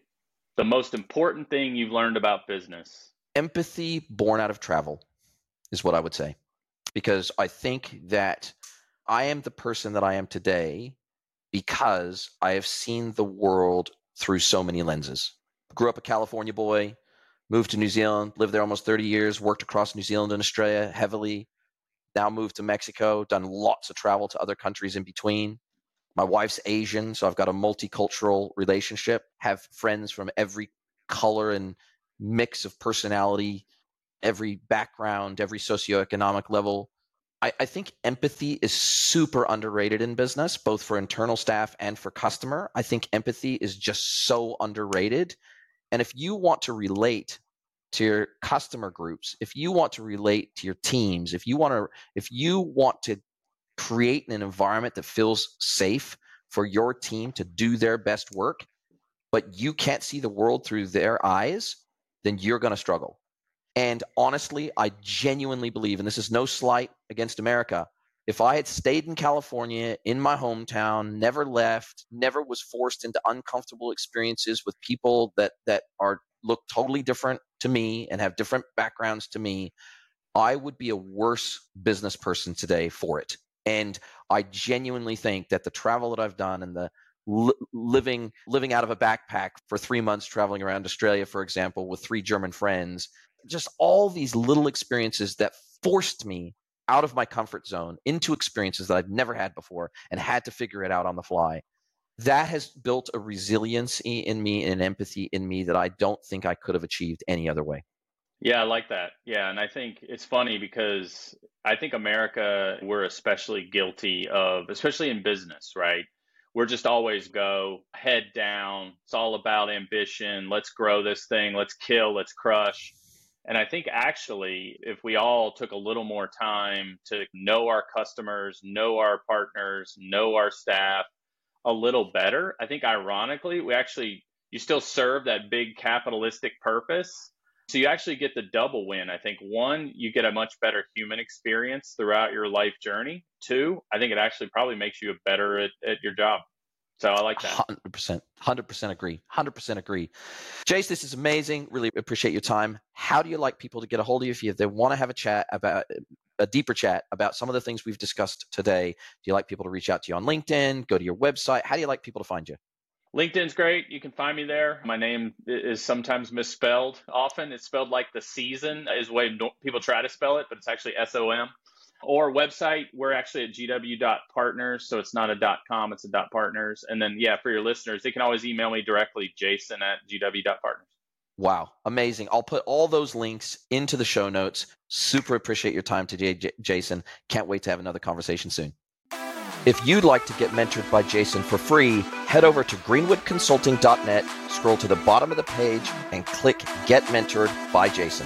The most important thing you've learned about business? Empathy born out of travel is what I would say because I think that I am the person that I am today because I have seen the world through so many lenses. Grew up a California boy, moved to New Zealand, lived there almost 30 years, worked across New Zealand and Australia heavily, now moved to Mexico, done lots of travel to other countries in between. My wife's Asian, so I've got a multicultural relationship, have friends from every color and mix of personality every background, every socioeconomic level. I, I, think empathy is super underrated in business, both for internal staff and for customer. I think empathy is just so underrated. And if you want to relate to your customer groups, if you want to relate to your teams, if you want to if you want to create an environment that feels safe for your team to do their best work, but you can't see the world through their eyes, then you're going to struggle. And honestly, I genuinely believe, and this is no slight against America, if I had stayed in California, in my hometown, never left, never was forced into uncomfortable experiences with people that that are look totally different to me and have different backgrounds to me, I would be a worse business person today for it. And I genuinely think that the travel that I've done and the li- living living out of a backpack for 3 months traveling around Australia for example with three German friends just all these little experiences that forced me out of my comfort zone into experiences that I've never had before and had to figure it out on the fly. That has built a resiliency in me and an empathy in me that I don't think I could have achieved any other way. Yeah, I like that. Yeah, and I think it's funny because I think America we're especially guilty of especially in business, right? We're just always go head down. It's all about ambition. Let's grow this thing. Let's kill, let's crush. And I think actually, if we all took a little more time to know our customers, know our partners, know our staff a little better, I think ironically, we actually, you still serve that big capitalistic purpose. So you actually get the double win. I think one, you get a much better human experience throughout your life journey. Two, I think it actually probably makes you better at, at your job. So I like that. 100%. 100% agree. 100% agree. Jace, this is amazing. Really appreciate your time. How do you like people to get a hold of you if they want to have a chat about a deeper chat about some of the things we've discussed today? Do you like people to reach out to you on LinkedIn, go to your website? How do you like people to find you? LinkedIn's great. You can find me there. My name is sometimes misspelled. Often it's spelled like the season is the way people try to spell it, but it's actually S O M or website. We're actually at gw.partners so it's not a com it's a partners. And then yeah for your listeners they can always email me directly jason at gw.partners wow amazing. I'll put all those links into the show notes. Super appreciate your time today J- jason. Can't wait to have another conversation soon. If you'd like to get mentored by Jason for free, head over to greenwoodconsulting.net, scroll to the bottom of the page, and click Get Mentored by Jason.